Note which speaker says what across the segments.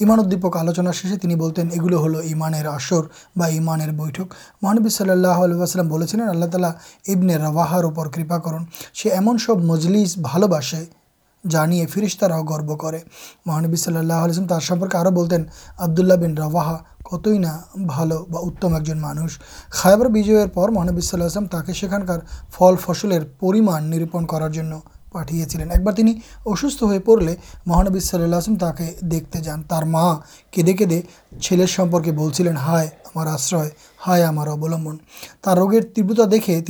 Speaker 1: ایماندیپک آلوچنا شیشے تینتین ایگلو ہل ایمان آسر امان بھٹک محانبی صلی اللہ علیہ وسلم اللہ تعالی ابن رواہر کپا کرن سے امن سب مجلس بال بسے جانے فریشتاراؤ گروانبی صلی اللہ علیہ آبد اللہ بین رواہا کتنا اتم ایک جن مانش خائبر وجوہ مہانبی صلاحم تاکہ سار فصل نروپن کرار پٹین ایک بارے پڑل مہانبی صلی اللہ دیکھتے جان تر کھدے کھدے چلے سمپرکے بولیں ہائے ہمارش ہائے ہمارا اولمبن تو رویر تیوہے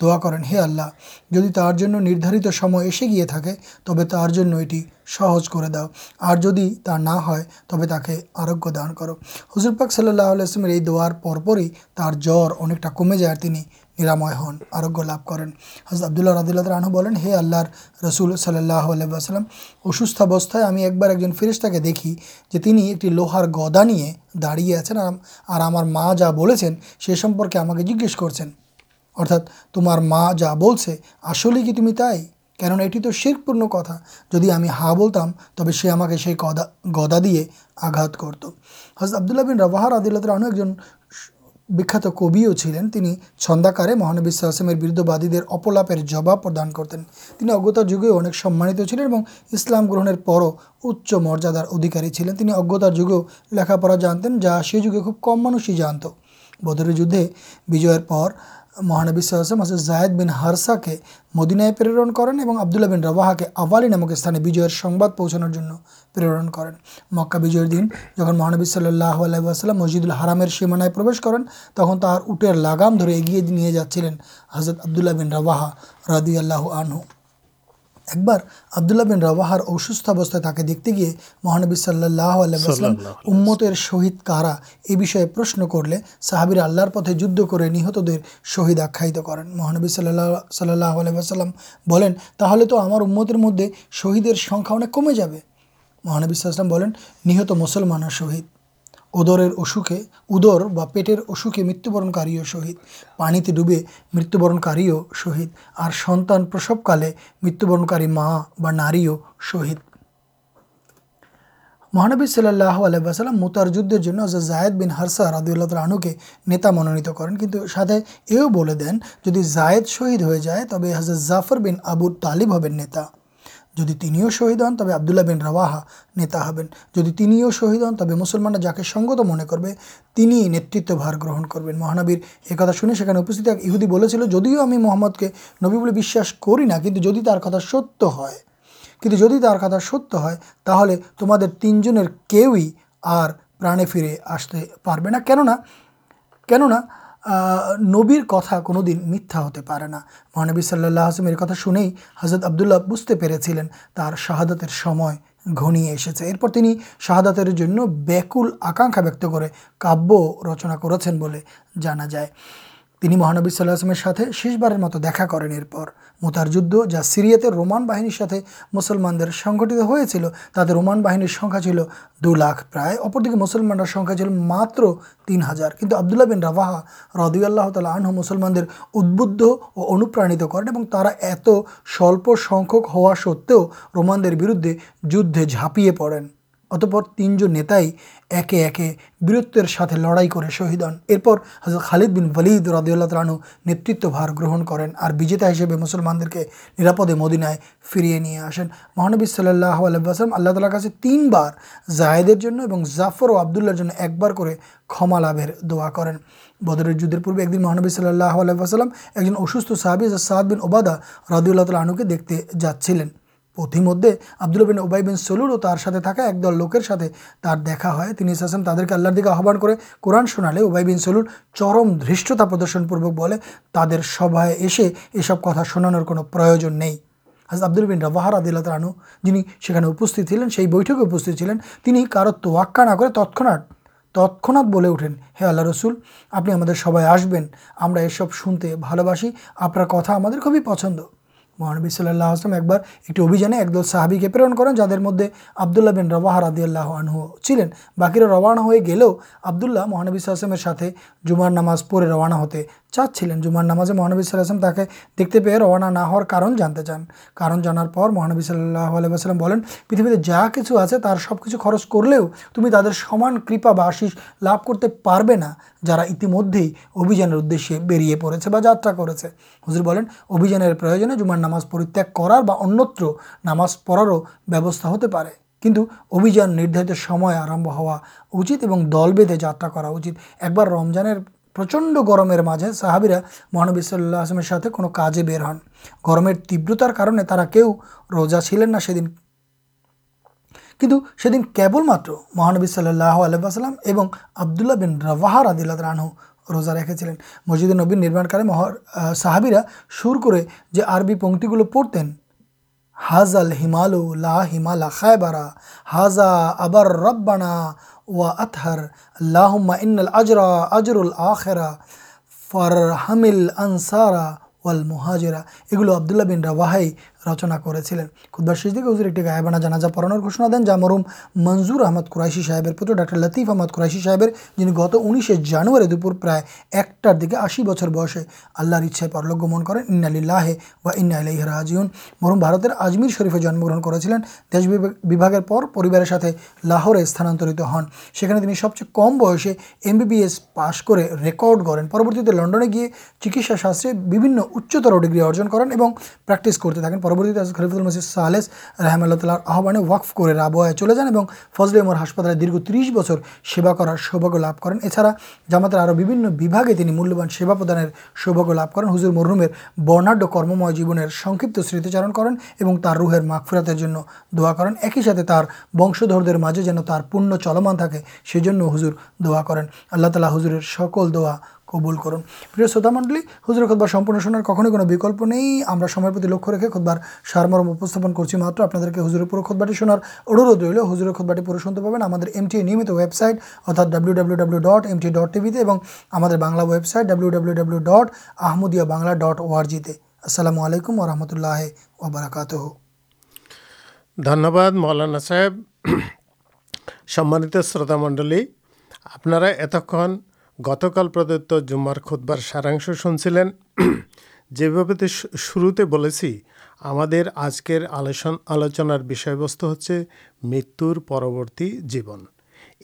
Speaker 1: دعا کرے آلہ جدی تردارتے گیے تھے تب جن یہ سہج کر داؤ اور جدی تا نہ تب تک آرگ دان کرضر پاک صلی اللہ علیہ دپرکا کمے جائے نرام ہن آروگیہ کرد عبد اللہ رد اللہ حے اللہ رسول صلی اللہ علیہ وسلم اصوستوستیں ایک بار ایک جن فریشتا دیکھی لوہار گدا نہیں داڑی آ جا سیسمپے ہمیں جیسے کرتے ہیں ارتھا تمارا بولس آسل کی تمہیں تین ایٹی تو شیر پورن کتا جی ہمیں ہاں بولت تب سے گدا دیا آگاتین رواہر رد اللہ رنو ایک جن بکھات کبو چلین چھنداکارے مہانبی شاہمیر بردبادی اپلاپر جباب کرتینار جگہیں اکثر سمانت چلیں اور اسلام گرہن پر اچ مریادار ادھیکاری چلیں تین اجنتارگے لکھا پڑا جانت جا سی جگہ خوب کم مانس ہی جانت بدری جدے بجر پر مہانبی صلاح حضرت زائد بین ہرسا کے مدینائے پرن کریں اور آبد اللہ بین رواہا کے آمک سجب پوچھان کریں مکہ بجن جہاں مہانبی صلی اللہ اللہ علیہ وسلم مسجد الحرام سیمانے پرش کریں تخار اٹیر لگام دیا جا چلین حضرت عبد اللہ بن رواہا ردی اللہ عنو ایک بار آبد اللہ بین رواہر اصوستوستہ تاکہ دکھتے گئے مہانبی صلی اللہ علیہ وسلم
Speaker 2: امتر
Speaker 1: شہید کارا یہ بھی پرشن کر لی صحابر آللہ پتیں جدھ کو نہت دہید آخائ کر مہانبی صلی اللہ صلی اللہ علیہ وسلم تو ہمارتر مدد شہید ہے سکھا اک کمے جائے مہانبی صلاحمین مسلمان اور شہید ادر اصو ادر پیٹر اصو کے متبرن شہید پانی ڈوبے متبرن شہید اور سنتانسے مرتبرن شہید مہانبی صلی اللہ علیہ موتار جدر جن حضرت زائد بن حرسہ عدی اللہ عنو کے نتا منونت کریں کچھ ساتھ یہ دین جائے شہید ہو جائے تب حضرت جافر بین ابو تعلیم نتا جدو شہید ہن تب آبد اللہ بین رواہا ہوں جدیوں شہید ہن تبلمان جا کے سنگت منع کرتار گرہن کردا شنی سننے یہہدیو جدیو ہمیں محمد کے نبیش کری نہ کچھ جدید ستیہ ہے کہ ستیہ ہے تو جنے فرے آستے پڑے نہ نبر کتا کون دن میتھا ہوتے پے مہانبی صلی اللہ حاصم کتنا شونے حضرت عبدوللہ بجتے پہ شہادات ارپرتی شہادات آکاشا بکت کرچنا کرنا جائے تین مہانبی اللہ شیش بار مت دیکھا کریں پہ متارج جا ساتے رومان باہر ساتھ مسلمان سنگت ہو چیز رومان بہن سکھا چل دو لاکھ پرائر دیکھیں مسلمان مطلب تین ہزار کنت عبد اللہ بین رواہا رد اللہ تعالیان مسلمان ادب اور انوپرا کرپک ہوا سو رومانے جدے جاپیے پڑن اتپر تین جو نیتائی ایے ایے بیرتر ساتھ لڑائی کر شہید ہن ارپر حضرت خالد بن ولید ردی اللہ تعالی عنو نتار گرہن کریں اورجےتا ہسے مسلمان دیکھ کے نرپدے مدینہ فرے نہیں آسین محانبی صلی اللہ اللہ علیہ اللہ تعالی کا تین بار جائے اور جافرو آبد اللہ ایک بار کو کھما لبر دعا کریں بدر جدر پورے ایک دن محنبی صلی اللہ علیہ ایک جن اس صحاب ساد بن اوبادا ردی اللہ تعالی عنو کے دے جا اتنی مبدول بین اوبائبین سول اور ترقی تھکا ایک دل لوکرسے دیکھا ہے سم تعداد کے اللہ دیکھ کے آحبان کرن شنا اوبائبین سول چرم دشتا پردرشن پورک بول تو سب ہے اسے یہ سب کتا شنان نہیں آبدالبین رواہر آد اللہ ترانو جن سے بٹکے اپلینوکا نہ تتخات تتخات بولے اٹھین ہے آللہ رسول آپ ہم سب آسبین یہ سب شنتے بھل باس آپ کتا ہمارے خوبی پچند محانبی صلی اللہ علام ایک بار ایک ابھیانے ایک دو سب کے پرن کریں جا کے مدد آبد اللہ بین روین باقی روانہ ہو گے آبد اللہ مہانبی جمعر نماز پڑے روانہ ہوتے چاہیں جمازے مہانبیم تاکہ دیکھتے پیے روانہ نہ ہوتے چان کارنار مہانبی صلی اللہ علیہ وسلم پریتھے جا کچھ آتے تر سب کچھ خرچ کر لیو تمہیں تران کپیش لابھ کرتے پا جا مدے ہی ابھیان ادے بڑی پڑے بات کرنے جام نماز پرتگار نام پڑارے ابھیان ندارت ہوا دل بیدے جاتا ایک بار رمضان گرم صحابرا مہانبی صلی اللہ آسلم بر ہن گرم تیوارے کہ وہ روزہ چلے نہ محانبی صلی اللہ علیہ آبد اللہ بن رواہر آدیلہ رنو রোজা রেখেছিলেন মসজিদে নবীর নির্মাণকালে মহর সাহাবিরা সুর করে যে আরবি পংক্তিগুলো পড়তেন হাজাল হিমালু লা হিমালা খায়বারা হাজা আবার রব্বানা ওয়া আতহার আল্লাহুম্মা ইন্নাল আজরা আজরুল আখেরা ফারহামিল আনসারা ওয়াল মুহাজিরা এগুলো আবদুল্লাহ বিন রাওয়াহাই رچنا کردوار شیشکانا جانا پڑانا دین جا مرم منظور احمد قرائش ساحب پوتر ڈاکٹر لطیف احمد قرآشی صاحب جن گت انیسے جانے پر ایکٹر دیکھ کے آشی بچر بسے اللہ پلک من کریں ان لاہے انراہ جن مرم بارتر آجمر شریفے جنم گرن کر ساتھ لاہورے ستانان ہنسنے سب چیز کم بسے ایمبی ایس پاس کر ریکڈ کریں پرورتی لنڈنے گیے چکسا شاستہ بھی ڈیگری ارجن کرتے تھے ہسپتال ایڈرا جامات اور ملیہ پردان سوباگ لوگ کریں ہُزر مرحومر بناڈیہ کرم جیب سار کروہر مافرات دعا کرتے ونشر مجھے جن پُن چلمان تھا جن ہزر دعا کرال دہ قبل کرتا منڈل خود بار ہی نہیں لکھ رکھے خود بارمر مطلب ڈٹ آحمدیہٹ او جی السلام علیکم و رحمۃ اللہ وبرکاتہ
Speaker 2: صاحب شروط منڈل گتکالدت جمار خود بار سارا سنسلین جی بھاب شروط آجکل آلوچنست ہوبرتی جیبن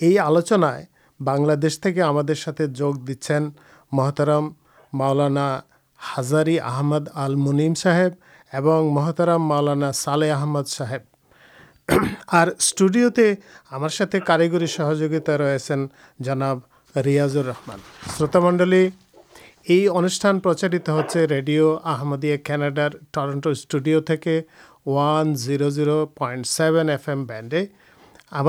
Speaker 2: یہ آلوچنس کے جگ دین محترم مولانا ہزاری آمد الم صحبرم مولانا سالے آمد صاحب اور اسٹوڈیوتے ہمارے کاریگری سہجا رہے جناب ریاضر رحمان شروط منڈل یہ انوشان پرچارت ہوتے ریڈیو آمدیا کاناڈار ٹرنٹو اسٹوڈیو کے one zero zero point seven FM M بینڈے ہم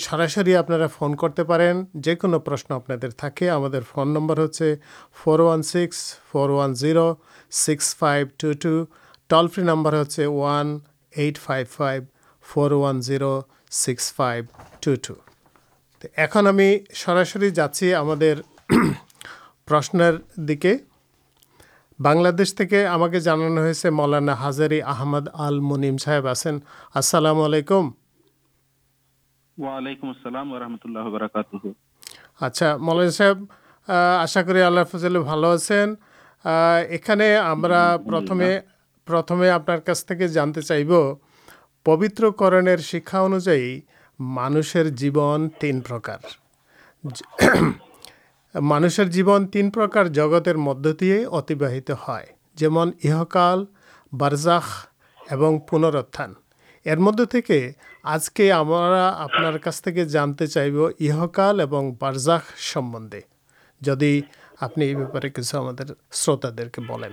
Speaker 2: سراسر آپ فون کرتے پہکو پرشن آپ فون نمبر ہوتے four one six four one zero six five two two toll free number ہوتے one eight five five four one six five two two اُن ہمیں سراسر جاچی ہمانا ہے مولانا ہزاری آمد الم صاحب آسین السلام علیکم
Speaker 3: السلام و رحمۃ اللہ وبرکاتہ
Speaker 2: اچھا مولانا صاحب آشا کرجل بھلونے ہمارے جانتے چاہب پوترکرن شکا انوجائے مانسر جیبن تین پر مانشر جیبن تین پرکار مد دے اتباہ جہکال بارز پنرت کے آج کے ہمارا آپکال اور باراکاہ جدی آپ شروط دیکھیں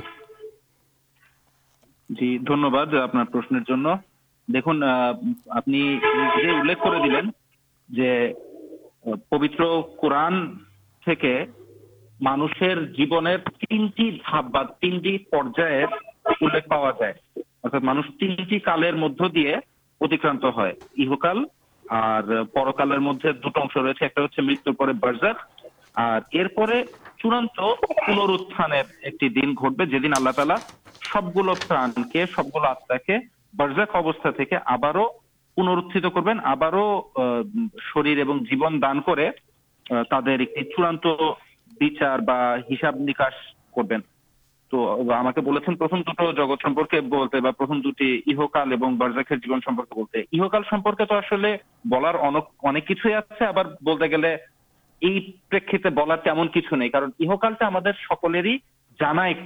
Speaker 3: جی آپ انتکال مدانت پ ایک دن گٹو تعالی سب گلو پران کے سب گلو آپ جیون تو آپ کچھ آپ کچھ نہیں کر سکے ہی جانا ایک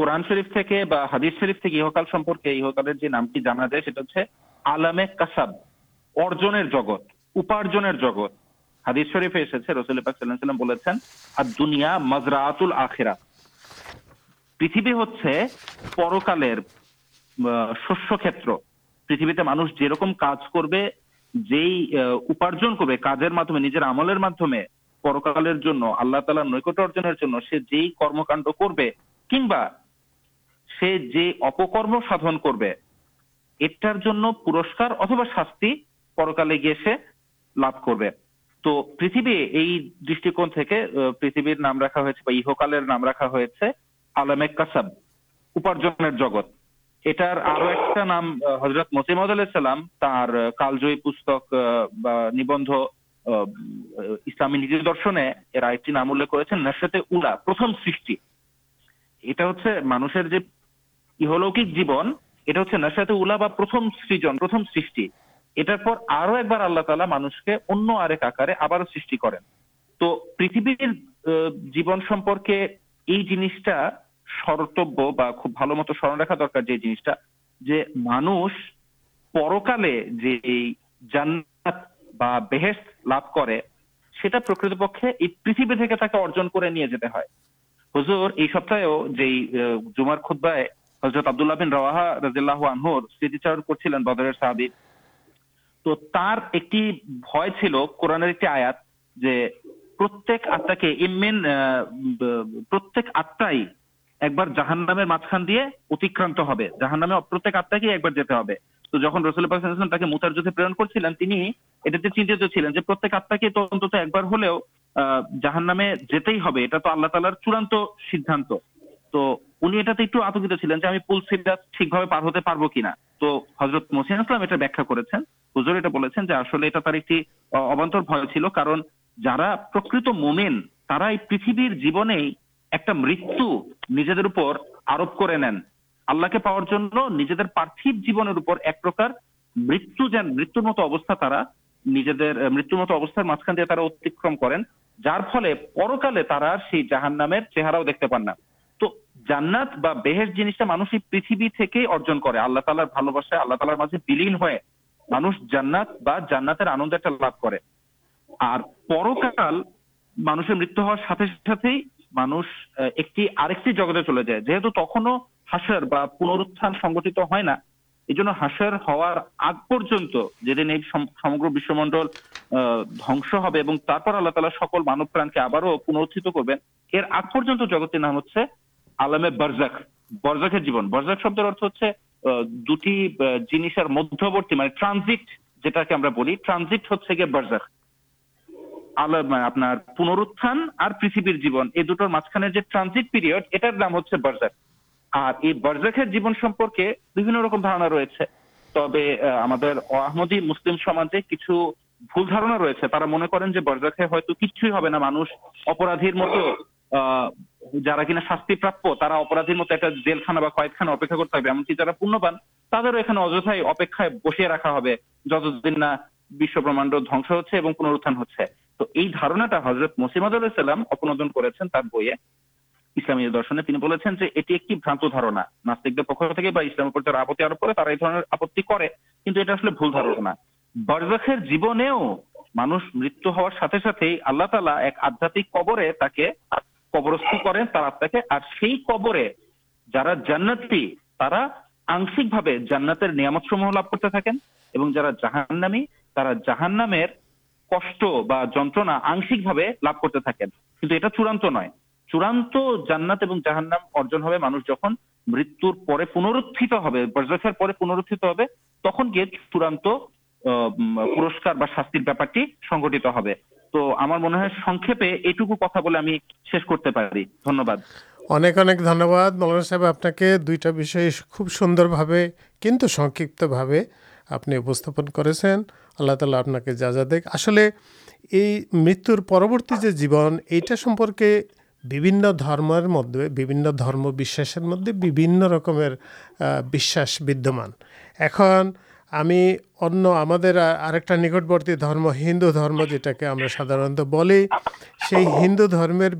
Speaker 3: قرآن شرف تھی ہادیر شرفکالپکارکال پہ مانچ جمع کا جی اپارجن کر کارمے میں کال آللہ تعالی نکٹ ارجن کرم کاڈ کر نام حضرت مسمام کالج پکلام نیو درشن نام کرتے سب مانسر جیون سر مانش پر لب کر سب پر ہے سپتاہ جمارے مطارے چنتی آپ جہان نامے اللہ تعالی چڑان ایک آتکیت چلینت مسین منائی مجھے اللہ کے پاور جیونے ایک پرکار مت مت ابست مت مت ابس اتکرم کران نام چہرا دیکھتے پانا بہرس جنسا مانس پی ارجن کر اللہ تعالی ماناتے تخوار پنروتھان سنگت ہے تو دنگ منڈل دنس ہو سکول مان پر جگت کے نام ہو جیون رکم دارا ریسٹوری مسلم کچھ رہے من کریں برج کچھ اپرادر مت جا کسا پنکھا درشن ناستکام پر آپ نہ جیونے مانگ مت ہارے ساتھ اللہ تعالی ایک آدھات قبرست کرانات لگینا جہان نامی چڑانات اور جہان نام ارجن ہو مانگ جہاں مت پنرت ہو پنرتھ ہو چڑان پورسٹی
Speaker 2: جا جا دیکھ مربی جو جیبن یہ مدد رکمان ہمیں نکٹوتی ہندو درم جب سادارت بول سی ہندو درمیر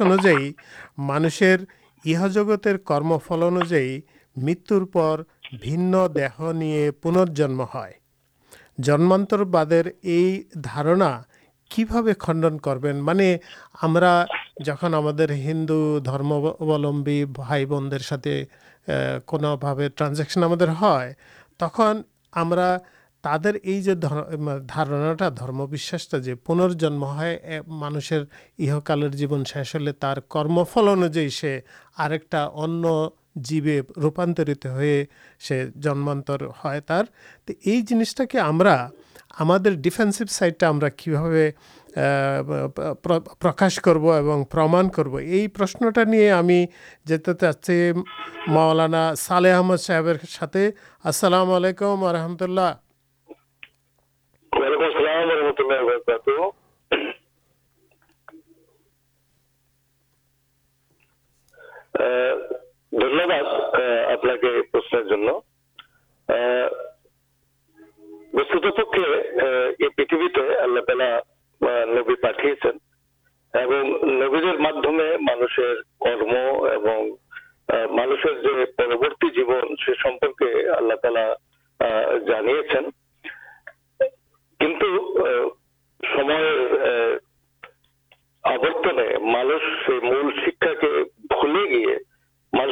Speaker 2: انوجائ مانشر اہ جگت کرم فل ان مترپے پنرجنم جنمان یہ دارا کی بھابے خنڈن کر میم جہاں ہملمبی بھائی بنر ساتے کبھی ٹرانزیکشن ہم تک ہمارا درموشا جو پنرجنم مانشر اہ کال جیون شیش ہوا کرمفل انوجائن اور جیوے روپانتر ہوئے جنمانتر ہے تو یہ جس ڈیفینسی سائڈ کبھی প্রকাশ করব এবং প্রমাণ করব এই প্রশ্নটা নিয়ে আমি যেতে চাচ্ছি মাওলানা সালে আহমদ সাহেবের সাথে আসসালাম আলাইকুম আলহামদুলিল্লাহ
Speaker 4: ধন্যবাদ আপনাকে প্রশ্নের জন্য বস্তুত পক্ষে এই পৃথিবীতে আল্লাহ آبر مانوش مل شکا کے گیے مان